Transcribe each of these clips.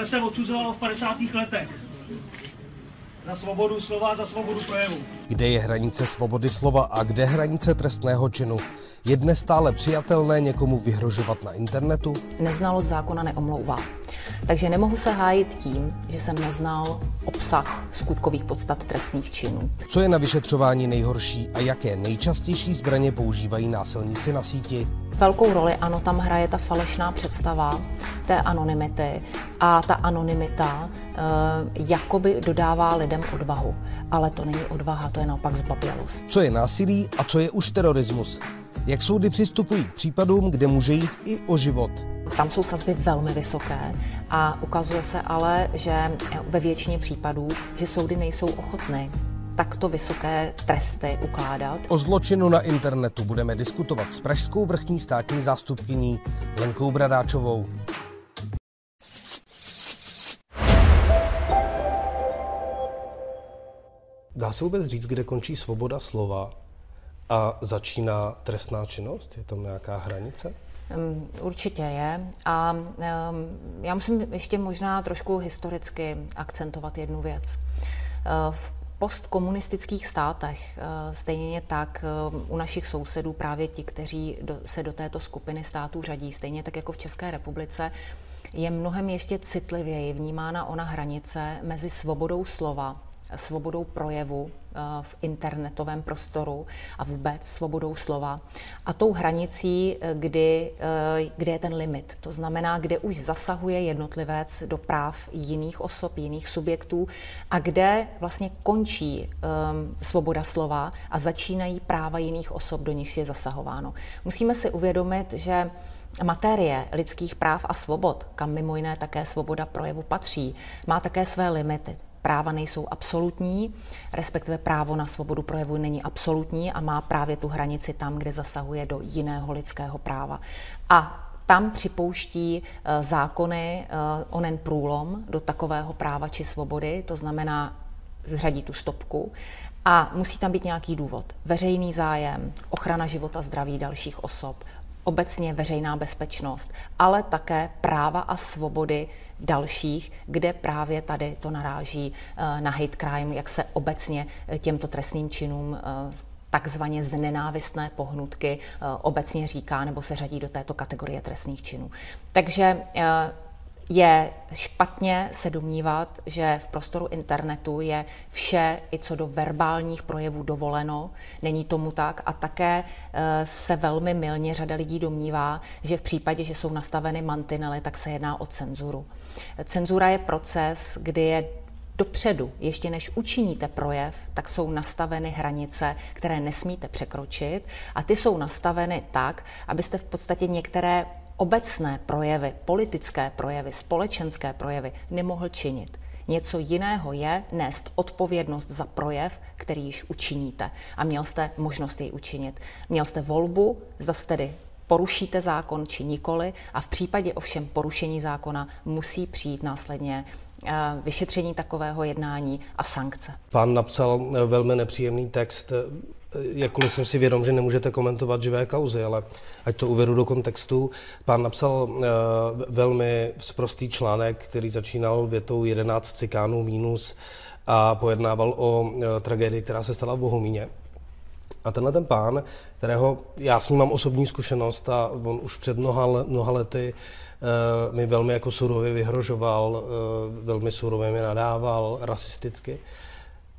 Tohle se odsuzovalo v 50. letech. Za svobodu slova, za svobodu projevu. Kde je hranice svobody slova a kde hranice trestného činu? Je dnes stále přijatelné někomu vyhrožovat na internetu? Neznalost zákona neomlouvá. Takže nemohu se hájit tím, že jsem neznal obsah skutkových podstat trestných činů. Co je na vyšetřování nejhorší a jaké nejčastější zbraně používají násilníci na síti? Velkou roli, ano, tam hraje ta falešná představa té anonymity a ta anonymita e, jakoby dodává lidem odvahu. Ale to není odvaha, to je naopak zbabělost. Co je násilí a co je už terorismus? Jak soudy přistupují k případům, kde může jít i o život? Tam jsou sazby velmi vysoké a ukazuje se ale, že ve většině případů, že soudy nejsou ochotny takto vysoké tresty ukládat. O zločinu na internetu budeme diskutovat s pražskou vrchní státní zástupkyní Lenkou Bradáčovou. Dá se vůbec říct, kde končí svoboda slova a začíná trestná činnost? Je tam nějaká hranice? Určitě je. A já musím ještě možná trošku historicky akcentovat jednu věc. V postkomunistických státech, stejně tak u našich sousedů, právě ti, kteří se do této skupiny států řadí, stejně tak jako v České republice, je mnohem ještě citlivěji vnímána ona hranice mezi svobodou slova svobodou projevu eh, v internetovém prostoru a vůbec svobodou slova. A tou hranicí, eh, kdy, eh, kde je ten limit. To znamená, kde už zasahuje jednotlivec do práv jiných osob, jiných subjektů a kde vlastně končí um, svoboda slova a začínají práva jiných osob, do nichž je zasahováno. Musíme si uvědomit, že Materie lidských práv a svobod, kam mimo jiné také svoboda projevu patří, má také své limity práva nejsou absolutní, respektive právo na svobodu projevu není absolutní a má právě tu hranici tam, kde zasahuje do jiného lidského práva. A tam připouští eh, zákony eh, onen průlom do takového práva či svobody, to znamená zřadí tu stopku a musí tam být nějaký důvod. Veřejný zájem, ochrana života, zdraví dalších osob, obecně veřejná bezpečnost, ale také práva a svobody dalších, kde právě tady to naráží eh, na hate crime, jak se obecně eh, těmto trestným činům eh, takzvaně z nenávistné pohnutky obecně říká nebo se řadí do této kategorie trestných činů. Takže je špatně se domnívat, že v prostoru internetu je vše i co do verbálních projevů dovoleno. Není tomu tak a také eh, se velmi milně řada lidí domnívá, že v případě, že jsou nastaveny mantinely, tak se jedná o cenzuru. Cenzura je proces, kdy je dopředu, ještě než učiníte projev, tak jsou nastaveny hranice, které nesmíte překročit a ty jsou nastaveny tak, abyste v podstatě některé obecné projevy, politické projevy, společenské projevy nemohl činit. Něco jiného je nést odpovědnost za projev, který již učiníte. A měl jste možnost jej učinit. Měl jste volbu, zda tedy porušíte zákon či nikoli a v případě ovšem porušení zákona musí přijít následně eh, vyšetření takového jednání a sankce. Pán napsal eh, velmi nepříjemný text jakkoliv jsem si vědom, že nemůžete komentovat živé kauzy, ale ať to uvedu do kontextu. Pán napsal uh, velmi sprostý článek, který začínal větou 11 cikánů mínus a pojednával o uh, tragédii, která se stala v Bohumíně. A tenhle ten pán, kterého já s ním mám osobní zkušenost a on už před mnoha, mnoha lety uh, mi velmi jako surově vyhrožoval, uh, velmi surově mi nadával, rasisticky.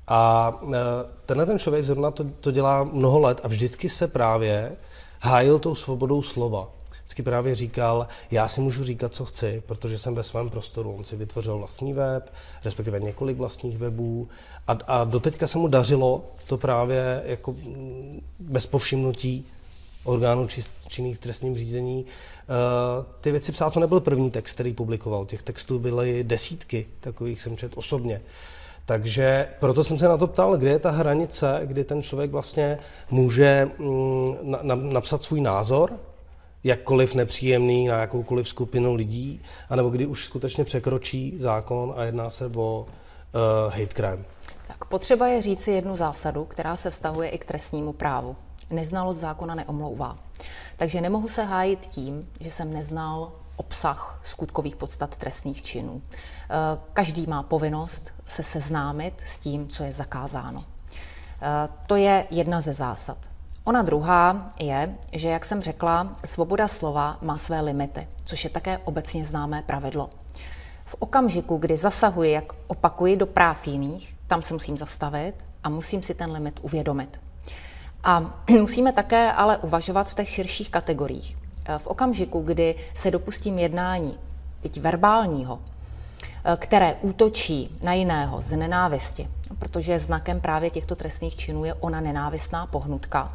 A e, tenhle ten člověk zrovna to, to dělá mnoho let a vždycky se právě hájil tou svobodou slova. Vždycky právě říkal, já si můžu říkat, co chci, protože jsem ve svém prostoru. On si vytvořil vlastní web, respektive několik vlastních webů a, a doteďka se mu dařilo to právě jako mm, bez povšimnutí orgánů činných v trestním řízení. Uh, ty věci psát, to nebyl první text, který publikoval. Těch textů byly desítky, takových jsem četl osobně. Uh, takže proto jsem se na to ptal, kde je ta hranice, kdy ten člověk vlastně může mm, na, na, napsat svůj názor, jakkoliv nepříjemný na jakoukoliv skupinu lidí, anebo kdy už skutečně překročí zákon a jedná se o uh, hate crime. Tak potřeba je říci jednu zásadu, která se vztahuje i k trestnímu právu. Neznalost zákona neomlouvá. Takže nemohu se hájit tím, že jsem neznal obsah skutkových podstat trestných činů. Každý má povinnost se seznámit s tím, co je zakázáno. To je jedna ze zásad. Ona druhá je, že, jak jsem řekla, svoboda slova má své limity, což je také obecně známé pravidlo. V okamžiku, kdy zasahuji, jak opakuji, do práv jiných, tam se musím zastavit a musím si ten limit uvědomit. A musíme také ale uvažovat v těch širších kategoriích. V okamžiku, kdy se dopustím jednání, byť verbálního, které útočí na jiného z nenávisti, protože znakem právě těchto trestných činů je ona nenávistná pohnutka,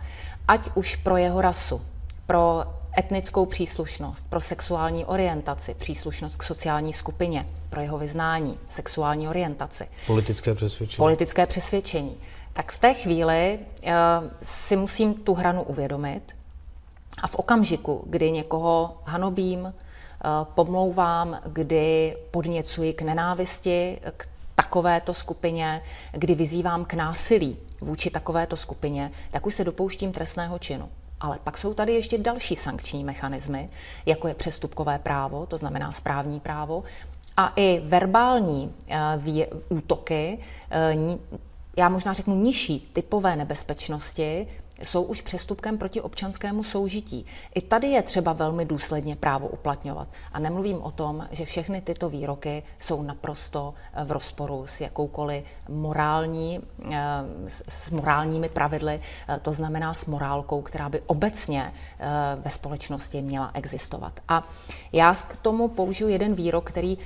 ať už pro jeho rasu, pro etnickou příslušnost, pro sexuální orientaci, příslušnost k sociální skupině, pro jeho vyznání, sexuální orientaci. Politické přesvědčení. Politické přesvědčení. Tak v té chvíli uh, si musím tu hranu uvědomit a v okamžiku, kdy někoho hanobím, uh, pomlouvám, kdy podněcuji k nenávisti, k takovéto skupině, kdy vyzývám k násilí vůči takovéto skupině, tak už se dopouštím trestného činu. Ale pak jsou tady ještě další sankční mechanismy, jako je přestupkové právo, to znamená správní právo, a i verbální uh, útoky, uh, já možná řeknu nižší typové nebezpečnosti, jsou už přestupkem proti občanskému soužití. I tady je třeba velmi důsledně právo uplatňovat. A nemluvím o tom, že všechny tyto výroky jsou naprosto eh, v rozporu s jakoukoliv morální, eh, s morálními pravidly, eh, to znamená s morálkou, která by obecně ve společnosti měla existovat. A já k tomu použiju jeden výrok, který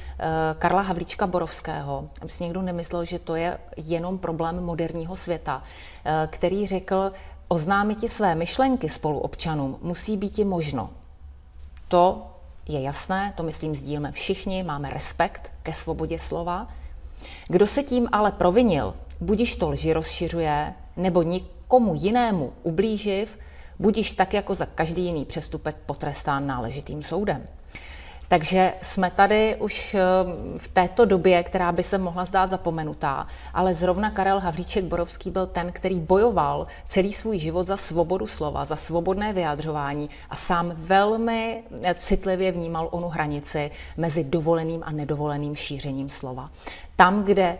Karla Havlíčka Borovského, aby si někdo nemyslel, že to je jenom problém moderního světa, který řekl, oznámit své myšlenky spoluobčanům musí být i možno. To je jasné, to myslím sdílíme všichni, máme respekt ke svobodě slova. Kdo se tím ale provinil, budiš to lži rozšiřuje, nebo nikomu jinému ublíživ, budiš tak jako za každý jiný přestupek potrestán náležitým soudem. Takže jsme tady už eh, v této době, která by se mohla zdát zapomenutá, ale zrovna Karel Havlíček Borovský byl ten, který bojoval celý svůj život za svobodu slova, za svobodné vyjadřování a sám velmi citlivě vnímal onu hranici mezi dovoleným a nedovoleným šířením slova. Tam, kde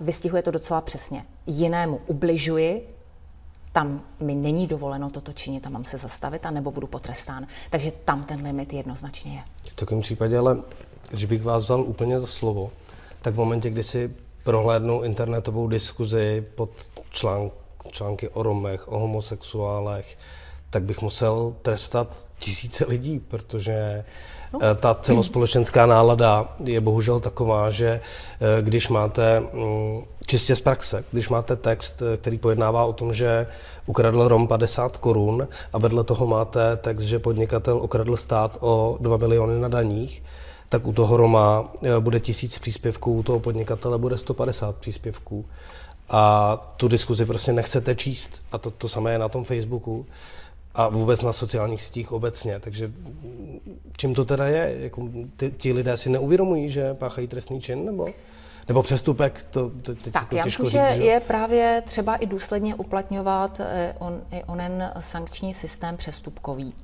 vystihuje to docela přesně. Jinému ubližuji, tam mi není dovoleno toto činit a mám se zastavit, a nebo budu potrestán. Takže tam ten limit jednoznačně je. V takovém případě, ale když bych vás vzal úplně za slovo, tak v momentě, kdy si prohlédnu internetovou diskuzi pod článk, články o Romech, o homosexuálech, tak bych musel trestat tisíce lidí, protože no. Eh, ta celospolečenská nálada je bohužel taková, že eh, když máte mm, čistě z praxe, když máte text, eh, který pojednává o tom, že ukradl Rom 50 korun a vedle toho máte text, že podnikatel okradl stát o 2 miliony na daních, tak u toho Roma bude tisíc příspěvků, u toho podnikatele bude 150 příspěvků. A tu diskuzi prostě nechcete číst. A to, to samé je na tom Facebooku a vůbec na sociálních sítích obecně. Takže čím to teda je? Jako, ty, ti lidé si neuvědomují, že páchají trestný čin, nebo? Nebo přestupek, to, to teď Tak, jako já těžko myslím, říct, že je právě třeba i důsledně uplatňovat eh, on, i onen sankční systém přestupkový.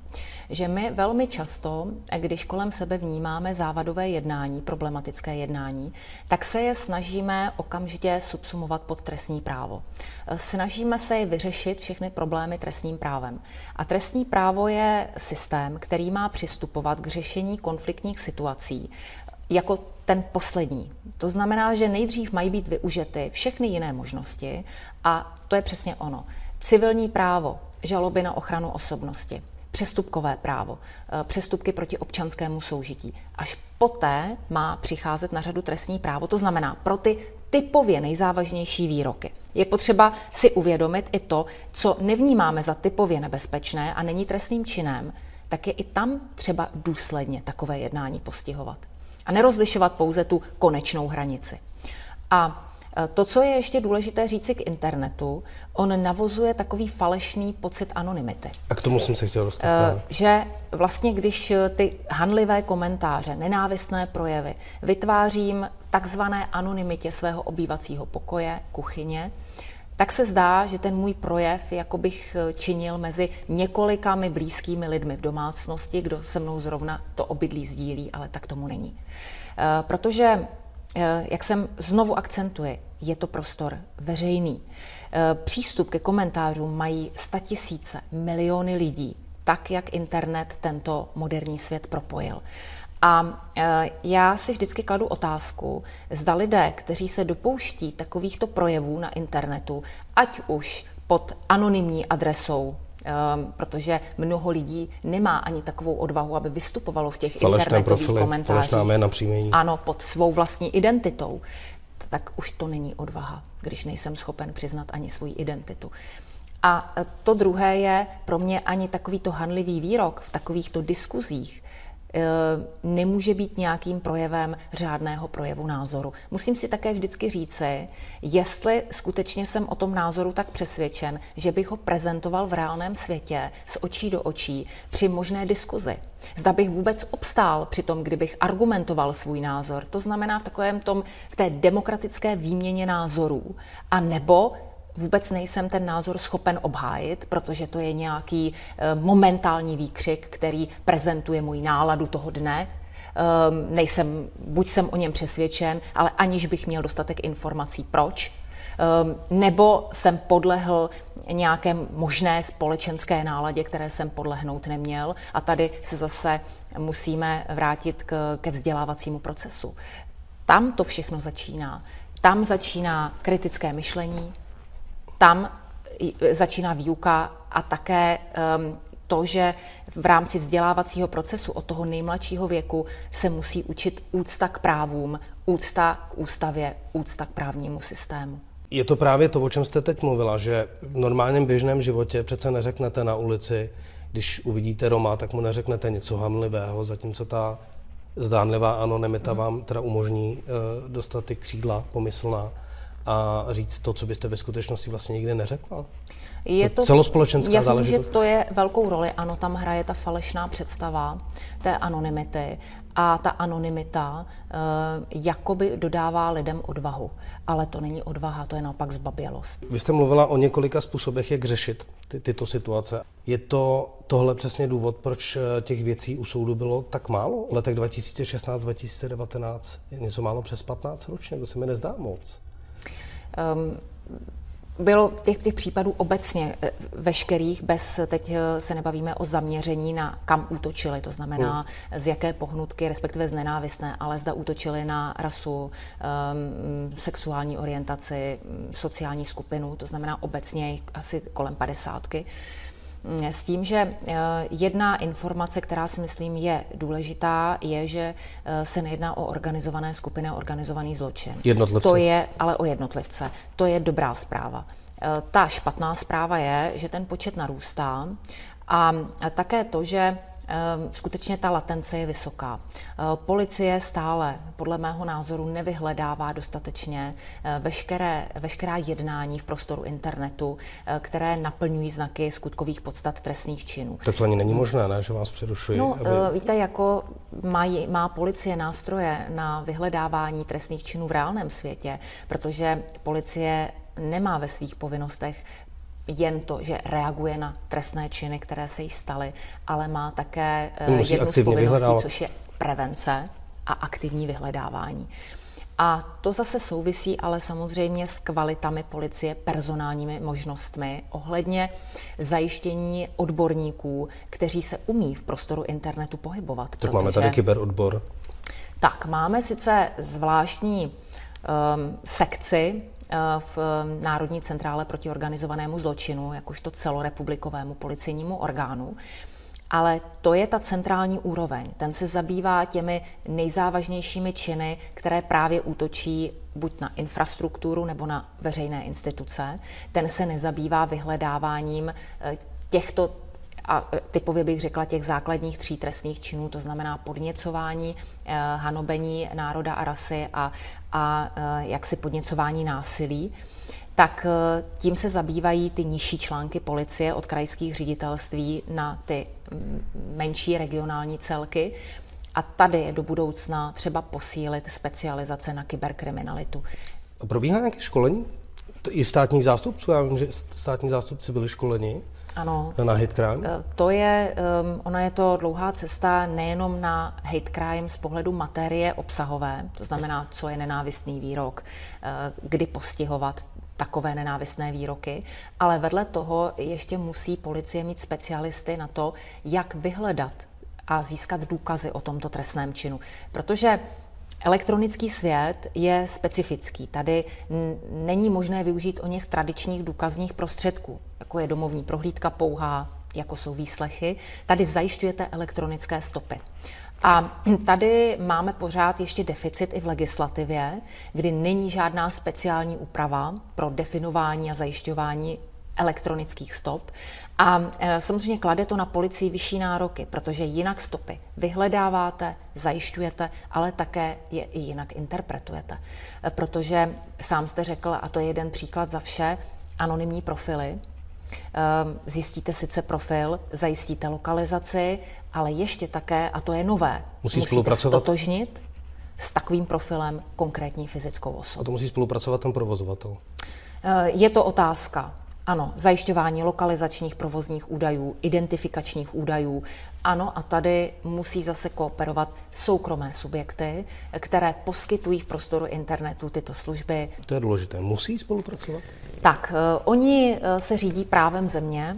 Že my velmi často, eh, když kolem sebe vnímáme závadové jednání, problematické jednání, tak se je snažíme okamžitě subsumovat pod trestní právo. Eh, snažíme se je vyřešit všechny problémy trestním právem. A trestní právo je systém, který má přistupovat k řešení konfliktních situací jako ten poslední. To znamená, že nejdřív mají být využity všechny jiné možnosti a to je přesně ono. Civilní právo, žaloby na ochranu osobnosti, přestupkové právo, eh, přestupky proti občanskému soužití. Až poté má přicházet na řadu trestní právo, to znamená pro ty typově nejzávažnější výroky. Je potřeba si uvědomit i to, co nevnímáme za typově nebezpečné a není trestným činem, tak je i tam třeba důsledně takové jednání postihovat a nerozlišovat pouze tu konečnou hranici. A e, to, co je ještě důležité říci k internetu, on navozuje takový falešný pocit anonymity. A k tomu jsem se chtěl dostat. Uh, že vlastně, když ty hanlivé komentáře, nenávistné projevy vytvářím takzvané anonymitě svého obývacího pokoje, kuchyně, tak se zdá, že ten můj projev jako bych eh, činil mezi několika mi blízkými lidmi v domácnosti, kdo se mnou zrovna to obydlí sdílí, ale tak tomu není. Eh, protože, eh, jak jsem znovu akcentuji, je to prostor veřejný. Přístup ke komentářům mají statisíce, miliony lidí, tak, jak internet tento moderní svět propojil. A e, já si vždycky kladu otázku, zda lidé, kteří se dopouští takovýchto projevů na internetu, ať už pod anonymní adresou, Um, protože mnoho lidí nemá ani takovou odvahu, aby vystupovalo v těch falešné internetových profily, komentářích. Jména, příjmení. Ano, pod svou vlastní identitou. Tak už to není odvaha, když nejsem schopen přiznat ani svoji identitu. A to druhé je pro mě ani takovýto hanlivý výrok v takovýchto diskuzích nemůže být nějakým projevem řádného projevu názoru. Musím si také vždycky říci, jestli skutečně jsem o tom názoru tak přesvědčen, že bych ho prezentoval v reálném světě s očí do očí při možné diskuzi. Zda bych vůbec obstál při tom, kdybych argumentoval svůj názor. To znamená v takovém tom, v té demokratické výměně názorů. A nebo vůbec nejsem ten názor schopen obhájit, protože to je nějaký eh, momentální výkřik, který prezentuje můj náladu toho dne. Ehm, nejsem, buď jsem o něm přesvědčen, ale aniž bych měl dostatek informací, proč. Ehm, nebo jsem podlehl nějaké možné společenské náladě, které jsem podlehnout neměl. A tady se zase musíme vrátit k, ke vzdělávacímu procesu. Tam to všechno začíná. Tam začíná kritické myšlení, tam začíná výuka a také um, to, že v rámci vzdělávacího procesu od toho nejmladšího věku se musí učit úcta k právům, úcta k ústavě, úcta k právnímu systému. Je to právě to, o čem jste teď mluvila, že v normálním běžném životě přece neřeknete na ulici, když uvidíte Roma, tak mu neřeknete něco hamlivého, zatímco ta zdánlivá anonymita hmm. vám teda umožní uh, dostat ty křídla pomyslná a říct to, co byste ve skutečnosti vlastně nikdy neřekla? Je to, celospolečenská já záležitost? že to je velkou roli. Ano, tam hraje ta falešná představa té anonymity a ta anonymita uh, jakoby dodává lidem odvahu. Ale to není odvaha, to je naopak zbabělost. Vy jste mluvila o několika způsobech, jak řešit ty, tyto situace. Je to tohle přesně důvod, proč eh, těch věcí u soudu bylo tak málo? V letech 2016-2019 je něco málo přes 15 ročně, to se mi nezdá moc. Um, bylo těch, těch případů obecně eh, veškerých, bez, teď eh, se nebavíme o zaměření na kam útočili, to znamená hmm. z jaké pohnutky, respektive z nenávistné, ale zda útočili na rasu, um, sexuální orientaci, sociální skupinu, to znamená obecně asi kolem padesátky. S tím, že eh, jedna informace, která si myslím je důležitá, je, že eh, se nejedná o organizované skupiny a organizovaný zločin. Jednotlivce. To je ale o jednotlivce. To je dobrá zpráva. Eh, ta špatná zpráva je, že ten počet narůstá a také to, že skutečně ta latence je vysoká. Ehm, policie stále, podle mého názoru, nevyhledává dostatečně ehm, veškeré, veškerá jednání v prostoru internetu, které naplňují znaky skutkových podstat trestných činů. Tak to ani není možné, ne, že vás přerušuji. No, aby... víte, jako má, má policie nástroje na vyhledávání trestných činů v reálném světě, protože policie nemá ve svých povinnostech jen to, že reaguje na trestné činy, které se jí staly, ale má také eh, jednu z povinností, vyhledávat. což je prevence a aktivní vyhledávání. A to zase souvisí ale samozřejmě s kvalitami policie, personálními možnostmi ohledně zajištění odborníků, kteří se umí v prostoru internetu pohybovat. Tak protože... máme tady kyberodbor. Tak, máme sice zvláštní um, sekci v Národní centrále proti organizovanému zločinu, jakožto celorepublikovému policejnímu orgánu. Ale to je ta centrální úroveň. Ten se zabývá těmi nejzávažnějšími činy, které právě útočí buď na infrastrukturu nebo na veřejné instituce. Ten se nezabývá vyhledáváním eh, těchto a e, typově bych řekla těch základních tří trestných činů, to znamená podněcování, e, hanobení národa a rasy a, a e, jaksi podněcování násilí tak tím se zabývají ty nižší články policie od krajských ředitelství na ty menší regionální celky. A tady je do budoucna třeba posílit specializace na kyberkriminalitu. Probíhá nějaké školení I státních zástupců, já vím, že státní zástupci byli školeni. Ano. Na hate crime? Eh, to je, um, ona je to dlouhá cesta nejenom na hate crime z pohledu materie obsahové, to znamená, co je nenávistný výrok, uh, kdy postihovat takové nenávistné výroky, ale vedle toho ještě musí policie mít specialisty na to, jak vyhledat a získat důkazy o tomto trestném činu. Protože Elektronický svět je specifický. Tady není možné využít o něch tradičních důkazních prostředků, jako je domovní prohlídka pouhá, jako jsou výslechy. Tady zajišťujete elektronické stopy. A tady máme pořád ještě deficit i v legislativě, kdy není žádná speciální úprava pro definování a zajišťování elektronických stop. A e, samozřejmě klade to na policii vyšší nároky, protože jinak stopy vyhledáváte, zajišťujete, ale také je i jinak interpretujete. E, protože sám jste řekl, a to je jeden příklad za vše, anonymní profily. E, zjistíte sice profil, zajistíte lokalizaci, ale ještě také, a to je nové, musí musíte spolupracovat. stotožnit s takovým profilem konkrétní fyzickou osobu. A to musí spolupracovat ten provozovatel. Je to otázka. Ano, zajišťování lokalizačních provozních údajů, identifikačních údajů. Ano, a tady musí zase kooperovat soukromé subjekty, které poskytují v prostoru internetu tyto služby. To je důležité. Musí spolupracovat? Tak, uh, oni uh, se řídí právem země,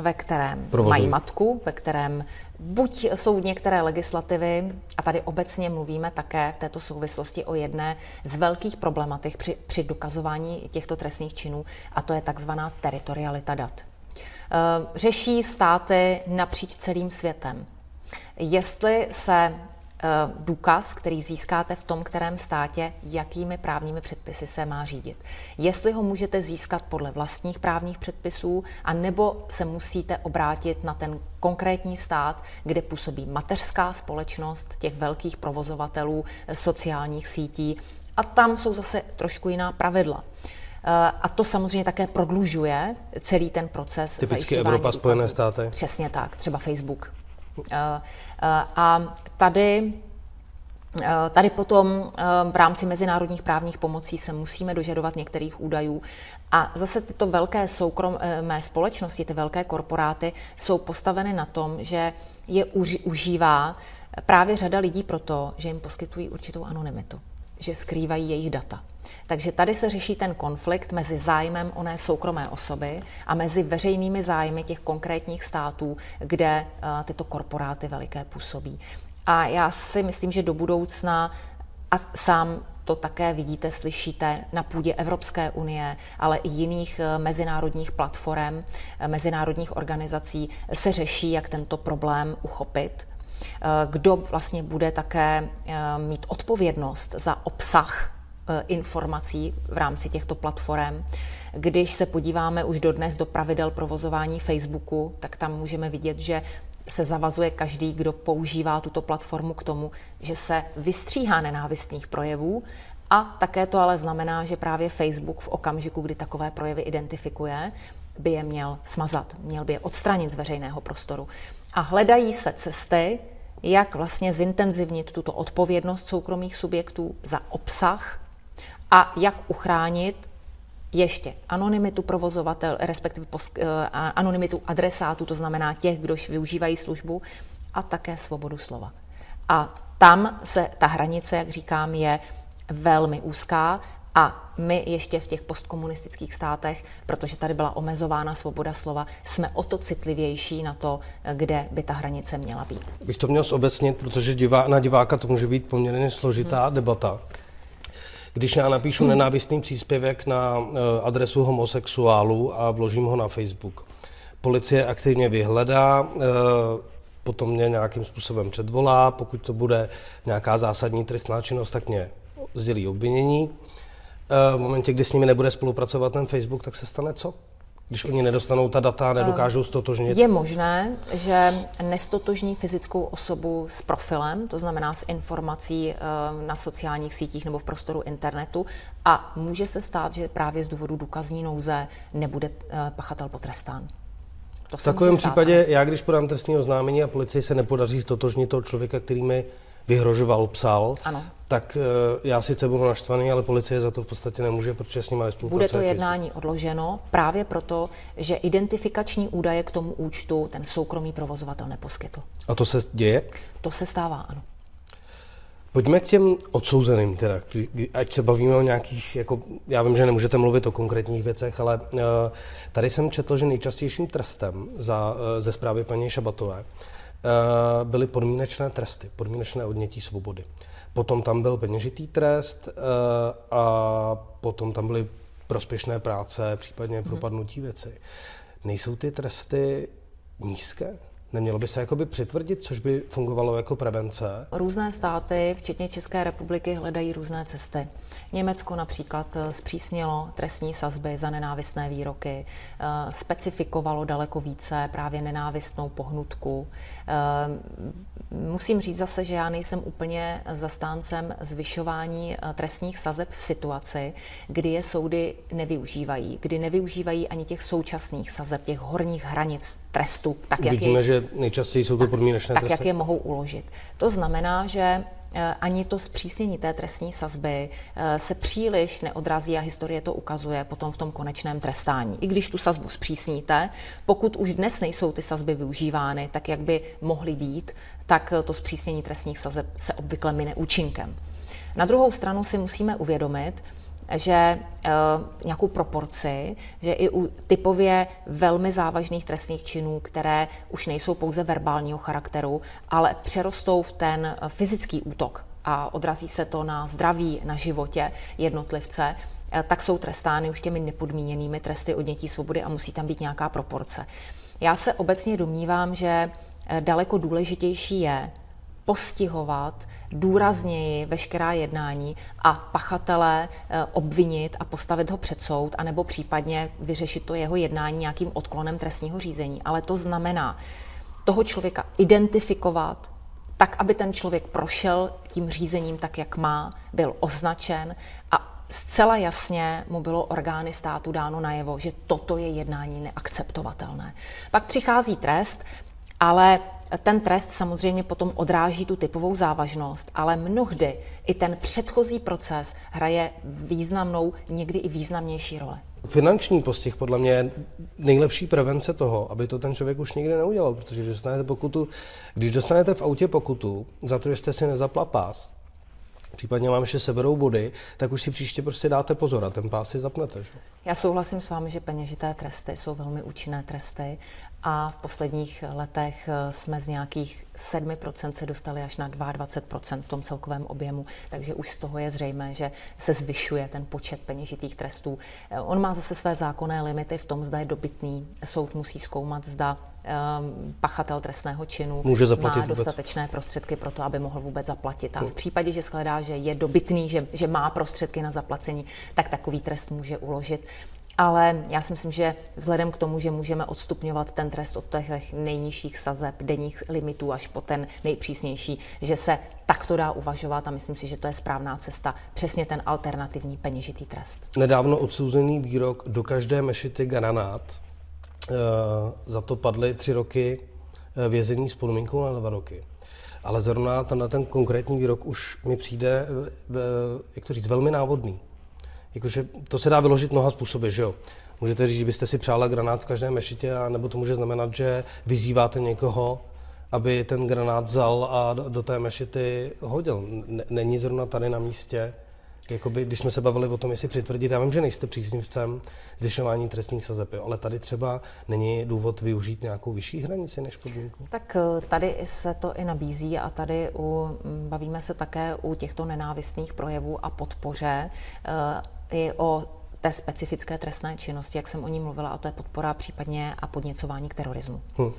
ve kterém Provozují. mají matku, ve kterém buď jsou některé legislativy, a tady obecně mluvíme také v této souvislosti o jedné z velkých problematik při, při dokazování těchto trestných činů, a to je takzvaná teritorialita dat. Eh, řeší státy napříč celým světem. Jestli se důkaz, který získáte v tom, kterém státě, jakými právními předpisy se má řídit. Jestli ho můžete získat podle vlastních právních předpisů, a nebo se musíte obrátit na ten konkrétní stát, kde působí mateřská společnost těch velkých provozovatelů eh, sociálních sítí, a tam jsou zase trošku jiná pravidla. Eh, a to samozřejmě také prodlužuje celý ten proces. Typicky Evropa, Spojené státy. Přesně tak, třeba Facebook. Eh, eh, a tady eh, Tady potom v rámci mezinárodních právních pomocí se musíme dožadovat některých údajů. A zase tyto velké soukromé společnosti, ty velké korporáty, jsou postaveny na tom, že je užívá právě řada lidí proto, že jim poskytují určitou anonymitu, že skrývají jejich data. Takže tady se řeší ten konflikt mezi zájmem oné soukromé osoby a mezi veřejnými zájmy těch konkrétních států, kde uh, tyto korporáty veliké působí. A já si myslím, že do budoucna a sám to také vidíte, slyšíte na půdě Evropské unie, ale i jiných eh, mezinárodních platform, eh, mezinárodních organizací se řeší, jak tento problém uchopit. Kdo vlastně bude také mít odpovědnost za obsah Eh, informací v rámci těchto platform. Když se podíváme už dodnes do pravidel provozování Facebooku, tak tam můžeme vidět, že se zavazuje každý, kdo používá tuto platformu k tomu, že se vystříhá nenávistných projevů a také to ale znamená, že právě Facebook v okamžiku, kdy takové projevy identifikuje, by je měl smazat, měl by je odstranit z veřejného prostoru. A hledají se cesty, jak vlastně zintenzivnit tuto odpovědnost soukromých subjektů za obsah a jak uchránit ještě anonymitu provozovatel, respektive posk- eh, anonymitu adresátů, to znamená těch, kdož využívají službu, a také svobodu slova. A tam se ta hranice, jak říkám, je velmi úzká a my ještě v těch postkomunistických státech, protože tady byla omezována svoboda slova, jsme o to citlivější na to, kde by ta hranice měla být. Bych to měl zobecnit, protože divá, na diváka to může být poměrně složitá hmm. debata. Když já napíšu nenávistný příspěvek na eh, adresu homosexuálů a vložím ho na Facebook, policie aktivně vyhledá, eh, potom mě nějakým způsobem předvolá, pokud to bude nějaká zásadní trestná činnost, tak mě sdělí obvinění. Eh, v momentě, kdy s nimi nebude spolupracovat ten Facebook, tak se stane co? Když oni nedostanou ta data, nedokážou stotožnit? Je možné, že nestotožní fyzickou osobu s profilem, to znamená s informací eh, na sociálních sítích nebo v prostoru internetu a může se stát, že právě z důvodu důkazní nouze nebude eh, pachatel potrestán. To v takovém případě, já když podám trestní oznámení a policii se nepodaří stotožnit toho člověka, který mi vyhrožoval, psal, ano. Tak eh, já sice budu naštvaný, ale policie za to v podstatě nemůže, protože s nimi nespolupracuje. Bude to jednání odloženo právě proto, že identifikační údaje k tomu účtu ten soukromý provozovatel neposkytl. A to se děje? To se stává, ano. Pojďme k těm odsouzeným teda, ať se bavíme o nějakých, jako, já vím, že nemůžete mluvit o konkrétních věcech, ale uh, tady jsem četl, že nejčastějším trestem za, uh, ze zprávy paní Šabatové uh, byly podmínečné tresty, podmínečné odnětí svobody. Potom tam byl peněžitý trest uh, a potom tam byly prospěšné práce, případně mhm. propadnutí věci. Nejsou ty tresty nízké? Nemělo by se jakoby přitvrdit, což by fungovalo jako prevence? Různé státy, včetně České republiky, hledají různé cesty. Německo například eh, zpřísnilo trestní sazby za nenávistné výroky, eh, specifikovalo daleko více právě nenávistnou pohnutku. Eh, musím říct zase, že já nejsem úplně zastáncem zvyšování trestních sazeb v situaci, kdy je soudy nevyužívají, kdy nevyužívají ani těch současných sazeb, těch horních hranic trestu, tak jak Vidíme, je, že nejčastěji jsou to podmínečné tak, jak je mohou uložit. To znamená, že eh, ani to zpřísnění té trestní sazby eh, se příliš neodrazí a historie to ukazuje potom v tom konečném trestání. I když tu sazbu zpřísníte, pokud už dnes nejsou ty sazby využívány tak, jak by mohly být, tak to zpřísnění trestních sazeb se obvykle mine účinkem. Na druhou stranu si musíme uvědomit, že uh, nějakou proporci, že i u typově velmi závažných trestných činů, které už nejsou pouze verbálního charakteru, ale přerostou v ten fyzický útok a odrazí se to na zdraví, na životě jednotlivce, uh, tak jsou trestány už těmi nepodmíněnými tresty odnětí svobody a musí tam být nějaká proporce. Já se obecně domnívám, že eh, daleko důležitější je postihovat důrazněji veškerá jednání a pachatele eh, obvinit a postavit ho před soud, anebo případně vyřešit to jeho jednání nějakým odklonem trestního řízení. Ale to znamená toho člověka identifikovat, tak, aby ten člověk prošel tím řízením tak, jak má, byl označen a zcela jasně mu bylo orgány státu dáno najevo, že toto je jednání neakceptovatelné. Pak přichází trest, ale ten trest samozřejmě potom odráží tu typovou závažnost, ale mnohdy i ten předchozí proces hraje významnou, někdy i významnější roli. Finanční postih podle mě je nejlepší prevence toho, aby to ten člověk už nikdy neudělal, protože když dostanete pokutu, když dostanete v autě pokutu za to, že jste si nezapla pás, případně vám ještě seberou body, tak už si příště prostě dáte pozor a ten pás si zapnete. Že? Já souhlasím s vámi, že peněžité tresty jsou velmi účinné tresty a v posledních letech eh, jsme z nějakých 7% se dostali až na 22% v tom celkovém objemu, takže už z toho je zřejmé, že se zvyšuje ten počet peněžitých trestů. Eh, on má zase své zákonné limity v tom, zda je dobytný. Soud musí zkoumat, zda um, pachatel trestného činu Může zaplatit má dostatečné vůbec. prostředky pro to, aby mohl vůbec zaplatit. A v případě, že shledá, že je dobytný, že, že má prostředky na zaplacení, tak takový trest může uložit ale já si myslím, že vzhledem k tomu, že můžeme odstupňovat ten trest od těch nejnižších sazeb, denních limitů až po ten nejpřísnější, že se takto dá uvažovat a myslím si, že to je správná cesta, přesně ten alternativní peněžitý trest. Nedávno odsouzený výrok do každé mešity granát. E, za to padly tři roky eh, vězení s podmínkou na dva roky. Ale zrovna ten, ten konkrétní výrok už mi přijde, jak to říct, velmi návodný. Jakože to se dá vyložit mnoha způsoby, že jo. Můžete říct, že byste si přála granát v každé mešitě, a nebo to může znamenat, že vyzýváte někoho, aby ten granát vzal a do té mešity hodil. Není zrovna tady na místě jakoby, když jsme se bavili o tom, jestli přitvrdit, já vím, že nejste příznivcem zvyšování trestních sazeb, ale tady třeba není důvod využít nějakou vyšší hranici než podmínku? Tak eh, tady se to i nabízí a tady u, bavíme se také u těchto nenávistných projevů a podpoře eh, i o té specifické trestné činnosti, jak jsem o ní mluvila, a to je podpora případně a podněcování k terorismu. Hmm.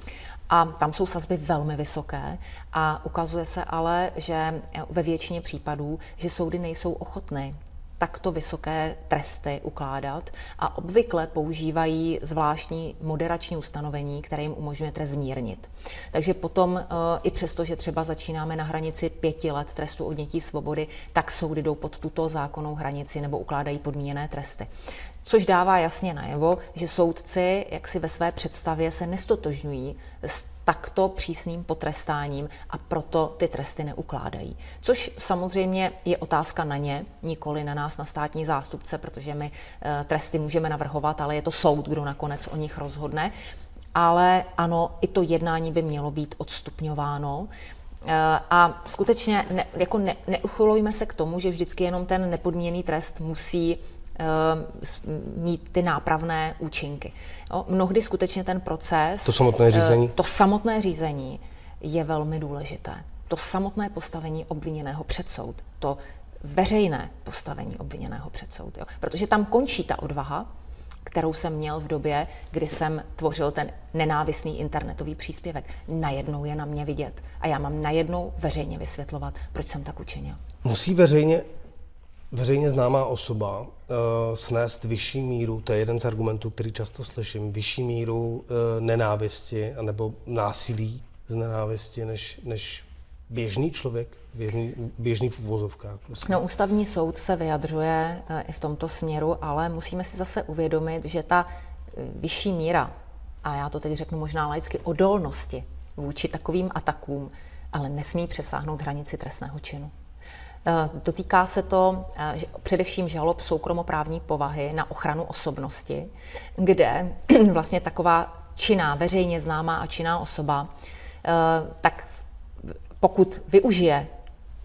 A tam jsou sazby velmi vysoké a ukazuje se ale, že ve většině případů, že soudy nejsou ochotny takto vysoké tresty ukládat a obvykle používají zvláštní moderační ustanovení, které jim umožňuje trest zmírnit. Takže potom e, i přesto, že třeba začínáme na hranici pěti let trestu odnětí svobody, tak soudy jdou pod tuto zákonnou hranici nebo ukládají podmíněné tresty Což dává jasně najevo, že soudci jak si ve své představě se nestotožňují s takto přísným potrestáním a proto ty tresty neukládají. Což samozřejmě je otázka na ně, nikoli na nás, na státní zástupce, protože my e, tresty můžeme navrhovat, ale je to soud, kdo nakonec o nich rozhodne. Ale ano, i to jednání by mělo být odstupňováno. Eh, a skutečně ne, jako ne, neuchylujme se k tomu, že vždycky jenom ten nepodmíněný trest musí mít ty nápravné účinky. Jo, mnohdy skutečně ten proces... To samotné eh, řízení? To samotné řízení je velmi důležité. To samotné postavení obviněného před soud, to veřejné postavení obviněného před soud. Jo. Protože tam končí ta odvaha, kterou jsem měl v době, kdy jsem tvořil ten nenávistný internetový příspěvek. Najednou je na mě vidět a já mám najednou veřejně vysvětlovat, proč jsem tak učinil. Musí veřejně veřejně známá osoba uh, snést vyšší míru, to je jeden z argumentů, který často slyším, vyšší míru uh, nenávisti nebo násilí z nenávisti, než, než běžný člověk, běžný, běžný v uvozovkách. Prostě. No, ústavní soud se vyjadřuje uh, i v tomto směru, ale musíme si zase uvědomit, že ta vyšší míra, a já to teď řeknu možná laicky, odolnosti vůči takovým atakům, ale nesmí přesáhnout hranici trestného činu. Eh, dotýká se to eh, především žalob soukromoprávní povahy na ochranu osobnosti, kde vlastně taková činná, veřejně známá a činná osoba, eh, tak pokud využije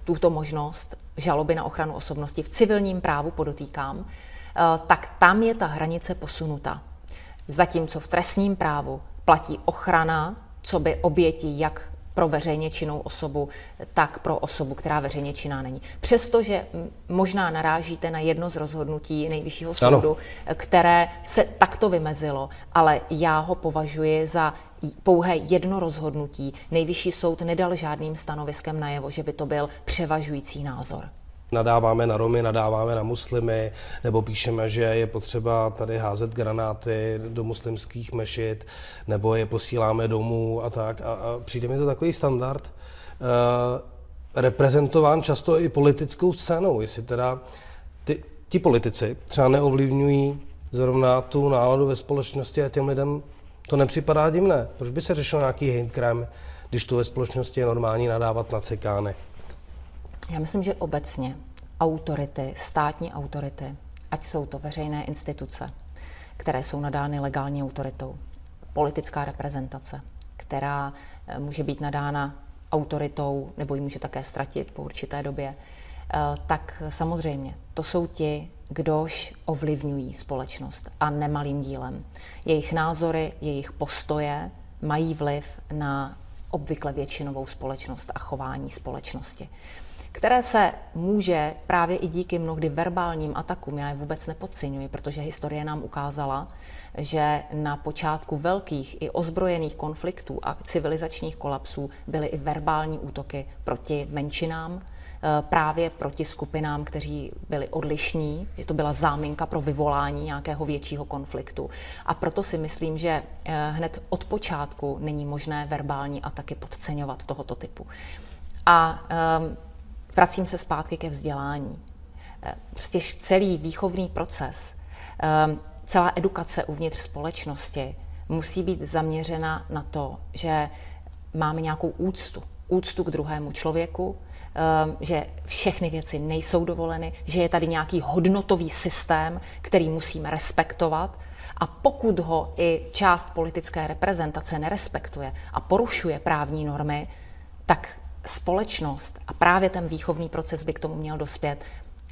tuto možnost žaloby na ochranu osobnosti v civilním právu, podotýkám, tak tam je ta hranice posunuta. Zatímco v trestním právu platí ochrana, co by oběti jak pro veřejně činnou osobu, tak pro osobu, která veřejně činná není. Přestože možná narážíte na jedno z rozhodnutí nejvyššího soudu, ano. které se takto vymezilo, ale já ho považuji za pouhé jedno rozhodnutí. Nejvyšší soud nedal žádným stanoviskem najevo, že by to byl převažující názor nadáváme na Romy, nadáváme na muslimy, nebo píšeme, že je potřeba tady házet granáty do muslimských mešit, nebo je posíláme domů a tak. A, a přijde mi to takový standard, uh, reprezentován často i politickou scénou, jestli teda ty, ti politici třeba neovlivňují zrovna tu náladu ve společnosti a těm lidem to nepřipadá divné. Proč by se řešil nějaký hate crime, když tu ve společnosti je normální nadávat na cekány? Já myslím, že obecně autority, státní autority, ať jsou to veřejné instituce, které jsou nadány legální autoritou, politická reprezentace, která eh, může být nadána autoritou nebo ji může také ztratit po určité době, eh, tak samozřejmě to jsou ti, kdož ovlivňují společnost a nemalým dílem. Jejich názory, jejich postoje mají vliv na obvykle většinovou společnost a chování společnosti které se může právě i díky mnohdy verbálním atakům, já je vůbec nepodceňuji, protože historie nám ukázala, že na počátku velkých i ozbrojených konfliktů a civilizačních kolapsů byly i verbální útoky proti menšinám, eh, právě proti skupinám, kteří byli odlišní, že to byla záminka pro vyvolání nějakého většího konfliktu. A proto si myslím, že eh, hned od počátku není možné verbální ataky podceňovat tohoto typu. A um, vracím se zpátky ke vzdělání. Eh, prostě celý výchovný proces, ehm, celá edukace uvnitř společnosti musí být zaměřena na to, že máme nějakou úctu. Úctu k druhému člověku, ehm, že všechny věci nejsou dovoleny, že je tady nějaký hodnotový systém, který musíme respektovat. A pokud ho i část politické reprezentace nerespektuje a porušuje právní normy, tak společnost a právě ten výchovný proces by k tomu měl dospět,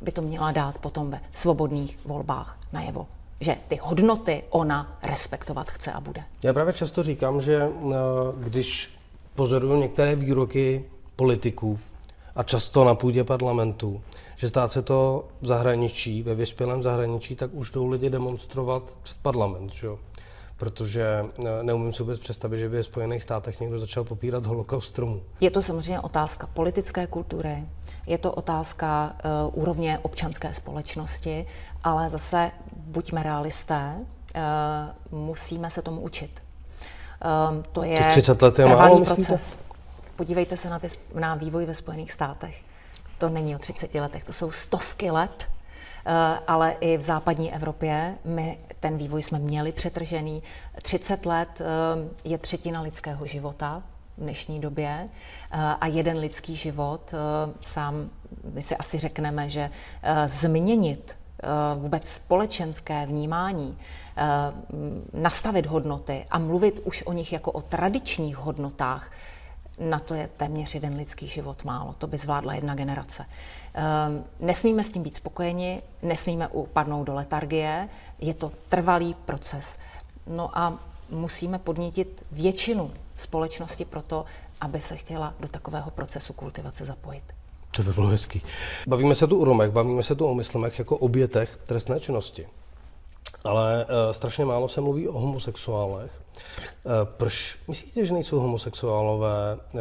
by to měla dát potom ve svobodných volbách najevo. Že ty hodnoty ona respektovat chce a bude. Já právě často říkám, že eh, když pozoruju některé výroky politiků a často na půdě parlamentu, že stát se to v zahraničí, ve vyspělém zahraničí, tak už jdou lidi demonstrovat před parlament. Že jo? Protože eh, neumím si vůbec představit, že by ve Spojených státech někdo začal popírat holokaust stromů. Je to samozřejmě otázka politické kultury, je to otázka uh, úrovně občanské společnosti, ale zase buďme realisté, uh, musíme se tomu učit. Uh, to je Těch 30 let je málo, proces. Podívejte se na, ty, na vývoj ve Spojených státech. To není o 30 letech, to jsou stovky let ale i v západní Evropě my ten vývoj jsme měli přetržený. 30 let je třetina lidského života v dnešní době a jeden lidský život sám, my si asi řekneme, že změnit vůbec společenské vnímání, nastavit hodnoty a mluvit už o nich jako o tradičních hodnotách, na to je téměř jeden lidský život málo. To by zvládla jedna generace. Ehm, nesmíme s tím být spokojeni, nesmíme upadnout do letargie, je to trvalý proces. No a musíme podnítit většinu společnosti proto, aby se chtěla do takového procesu kultivace zapojit. To by bylo hezký. Bavíme se tu o Romech, bavíme se tu o myslemech jako obětech trestné činnosti. Ale uh, strašně málo se mluví o homosexuálech. Uh, proč myslíte, že nejsou homosexuálové uh,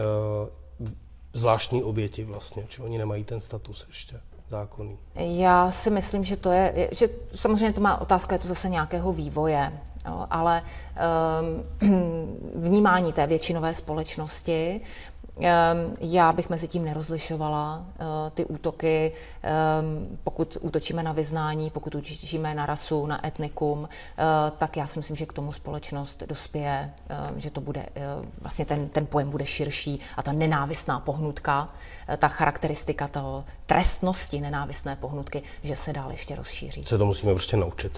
zvláštní oběti vlastně? Či oni nemají ten status ještě? zákonný? Já si myslím, že to je, že samozřejmě to má otázka, je to zase nějakého vývoje, jo, ale um, vnímání té většinové společnosti já bych mezi tím nerozlišovala eh, ty útoky, ehm, pokud útočíme na vyznání, pokud útočíme na rasu, na etnikum, eh, tak já si myslím, že k tomu společnost dospěje, ehm, že to bude, eh, vlastně ten, ten pojem bude širší a ta nenávistná pohnutka, ta charakteristika toho trestnosti nenávistné pohnutky, že se dál ještě rozšíří. Se to musíme prostě naučit.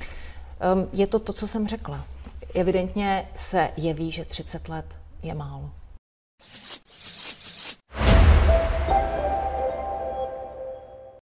Je to to, co jsem řekla. Evidentně se jeví, že 30 let je málo.